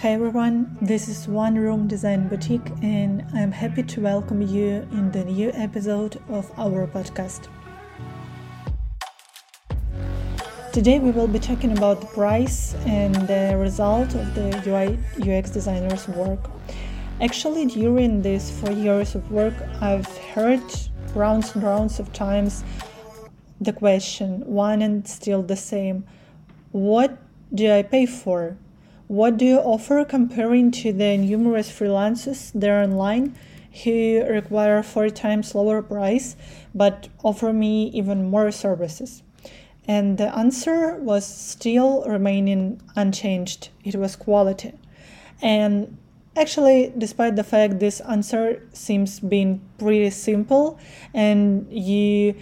Hi everyone, this is One Room Design Boutique, and I'm happy to welcome you in the new episode of our podcast. Today we will be talking about the price and the result of the UI UX designer's work. Actually, during these four years of work, I've heard rounds and rounds of times the question, one and still the same what do I pay for? What do you offer comparing to the numerous freelancers there online who require four times lower price but offer me even more services? And the answer was still remaining unchanged. It was quality. And actually, despite the fact this answer seems being pretty simple and you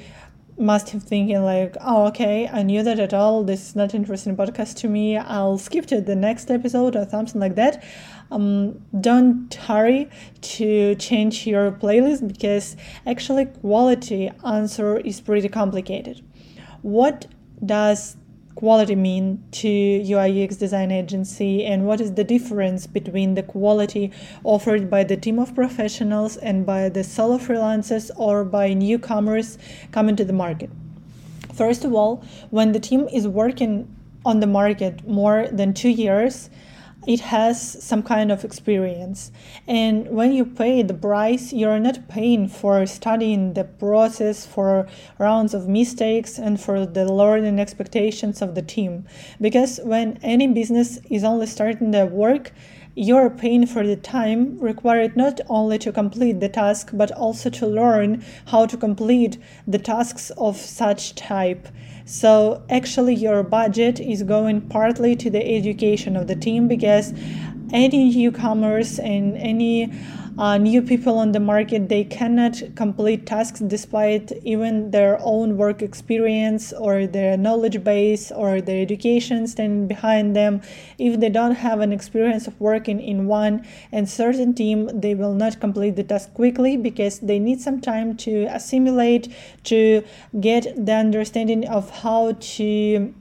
must have thinking like, oh, okay, I knew that at all. This is not interesting podcast to me. I'll skip to the next episode or something like that. Um, don't hurry to change your playlist because actually quality answer is pretty complicated. What does quality mean to UI UX design agency and what is the difference between the quality offered by the team of professionals and by the solo freelancers or by newcomers coming to the market. First of all, when the team is working on the market more than 2 years, it has some kind of experience. And when you pay the price, you're not paying for studying the process, for rounds of mistakes, and for the learning expectations of the team. Because when any business is only starting their work, you're paying for the time required not only to complete the task but also to learn how to complete the tasks of such type. So actually your budget is going partly to the education of the team because any newcomers and any uh, new people on the market they cannot complete tasks despite even their own work experience or their knowledge base or their education standing behind them. If they don't have an experience of working in one and certain team they will not complete the task quickly because they need some time to assimilate to get the understanding of how to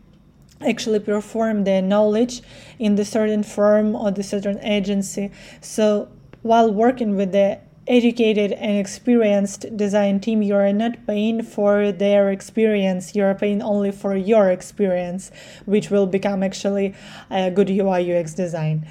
actually perform their knowledge in the certain firm or the certain agency. So while working with the educated and experienced design team, you are not paying for their experience, you are paying only for your experience, which will become actually a good UI UX design.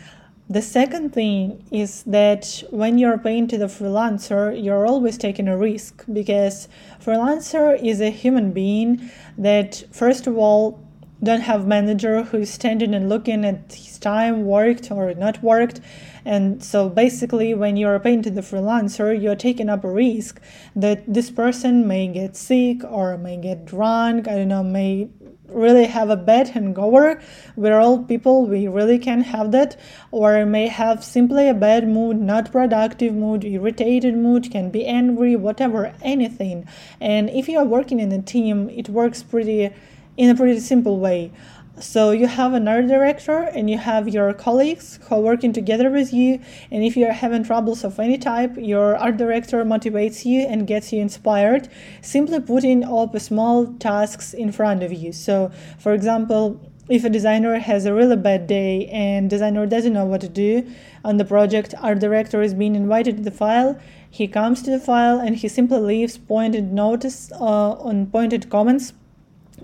The second thing is that when you're paying to the freelancer, you're always taking a risk because freelancer is a human being that first of all don't have manager who's standing and looking at his time worked or not worked and so basically, when you're paying to the freelancer, you're taking up a risk that this person may get sick or may get drunk, I don't know, may really have a bad hangover. We're all people, we really can have that, or may have simply a bad mood, not productive mood, irritated mood, can be angry, whatever, anything. And if you are working in a team, it works pretty in a pretty simple way. So you have an art director and you have your colleagues who are working together with you. And if you're having troubles of any type, your art director motivates you and gets you inspired, simply putting up small tasks in front of you. So, for example, if a designer has a really bad day and designer doesn't know what to do on the project, art director is being invited to the file. He comes to the file and he simply leaves pointed notice uh, on pointed comments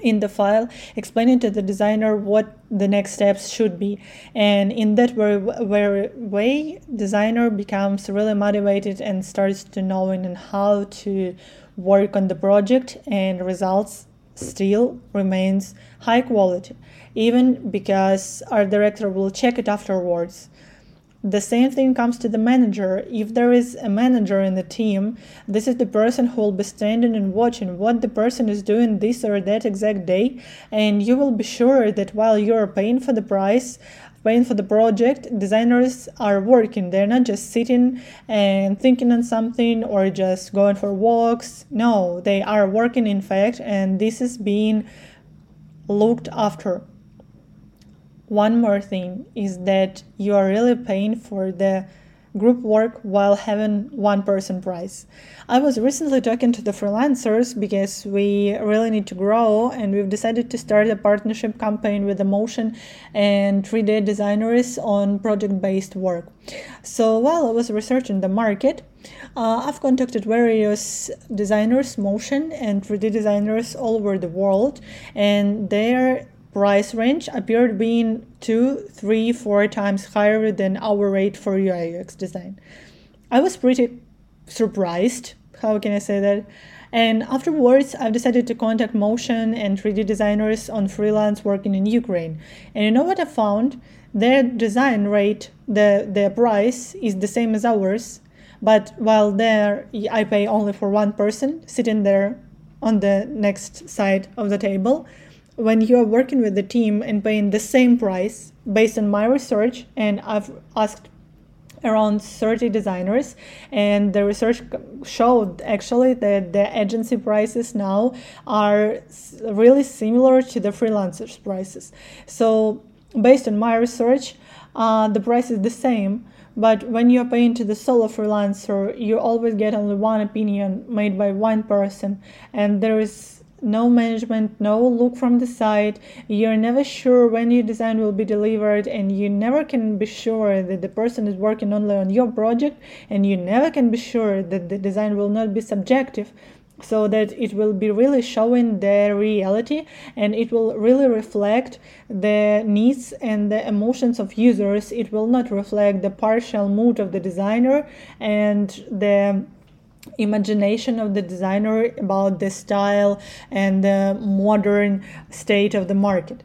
in the file explaining to the designer what the next steps should be. And in that very, very way designer becomes really motivated and starts to knowing and how to work on the project and results still remains high quality even because our director will check it afterwards the same thing comes to the manager. If there is a manager in the team, this is the person who will be standing and watching what the person is doing this or that exact day. And you will be sure that while you're paying for the price, paying for the project, designers are working. They're not just sitting and thinking on something or just going for walks. No, they are working in fact, and this is being looked after one more thing is that you are really paying for the group work while having one person price. I was recently talking to the freelancers because we really need to grow and we've decided to start a partnership campaign with the motion and 3D designers on project based work. So while I was researching the market, uh, I've contacted various designers, motion and 3D designers all over the world, and they're price range appeared being two, three, four times higher than our rate for UI UX design. I was pretty surprised. How can I say that? And afterwards, I've decided to contact motion and 3D designers on freelance working in Ukraine. And you know what I found? Their design rate, the their price is the same as ours, but while there I pay only for one person sitting there on the next side of the table, when you are working with the team and paying the same price based on my research and i've asked around 30 designers and the research showed actually that the agency prices now are really similar to the freelancers prices. So based on my research uh, the price is the same but when you're paying to the solo freelancer you always get only one opinion made by one person and there is no management, no look from the side. You're never sure when your design will be delivered, and you never can be sure that the person is working only on your project, and you never can be sure that the design will not be subjective. So that it will be really showing the reality and it will really reflect the needs and the emotions of users. It will not reflect the partial mood of the designer and the imagination of the designer about the style and the modern state of the market.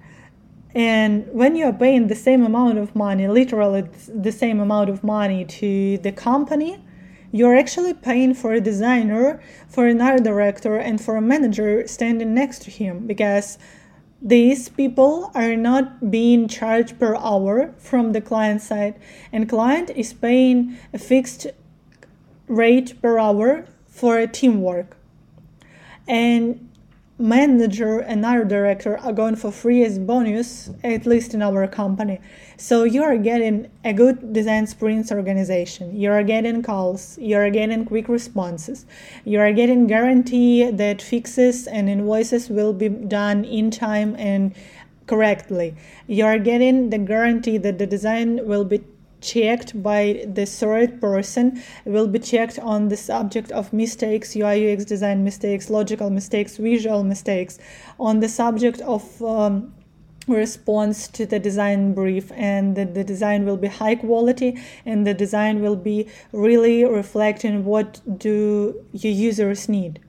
And when you are paying the same amount of money, literally the same amount of money to the company, you're actually paying for a designer, for an art director, and for a manager standing next to him because these people are not being charged per hour from the client side and client is paying a fixed rate per hour for a teamwork. And manager and art director are going for free as bonus, at least in our company. So you are getting a good design sprints organization. You are getting calls. You are getting quick responses. You are getting guarantee that fixes and invoices will be done in time and correctly. You are getting the guarantee that the design will be checked by the third person will be checked on the subject of mistakes ui ux design mistakes logical mistakes visual mistakes. On the subject of um, response to the design brief and the, the design will be high quality and the design will be really reflecting what do your users need.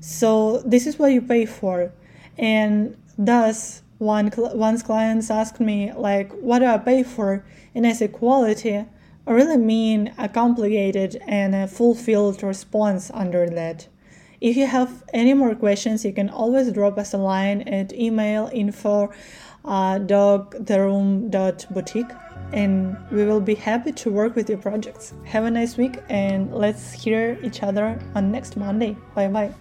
So this is what you pay for. And thus one once clients ask me like what do i pay for? And as a quality. I really mean a complicated and a fulfilled response under that. If you have any more questions you can always drop us a line at email info uh, dogtheroom.boutique and we will be happy to work with your projects. Have a nice week and let's hear each other on next monday. Bye bye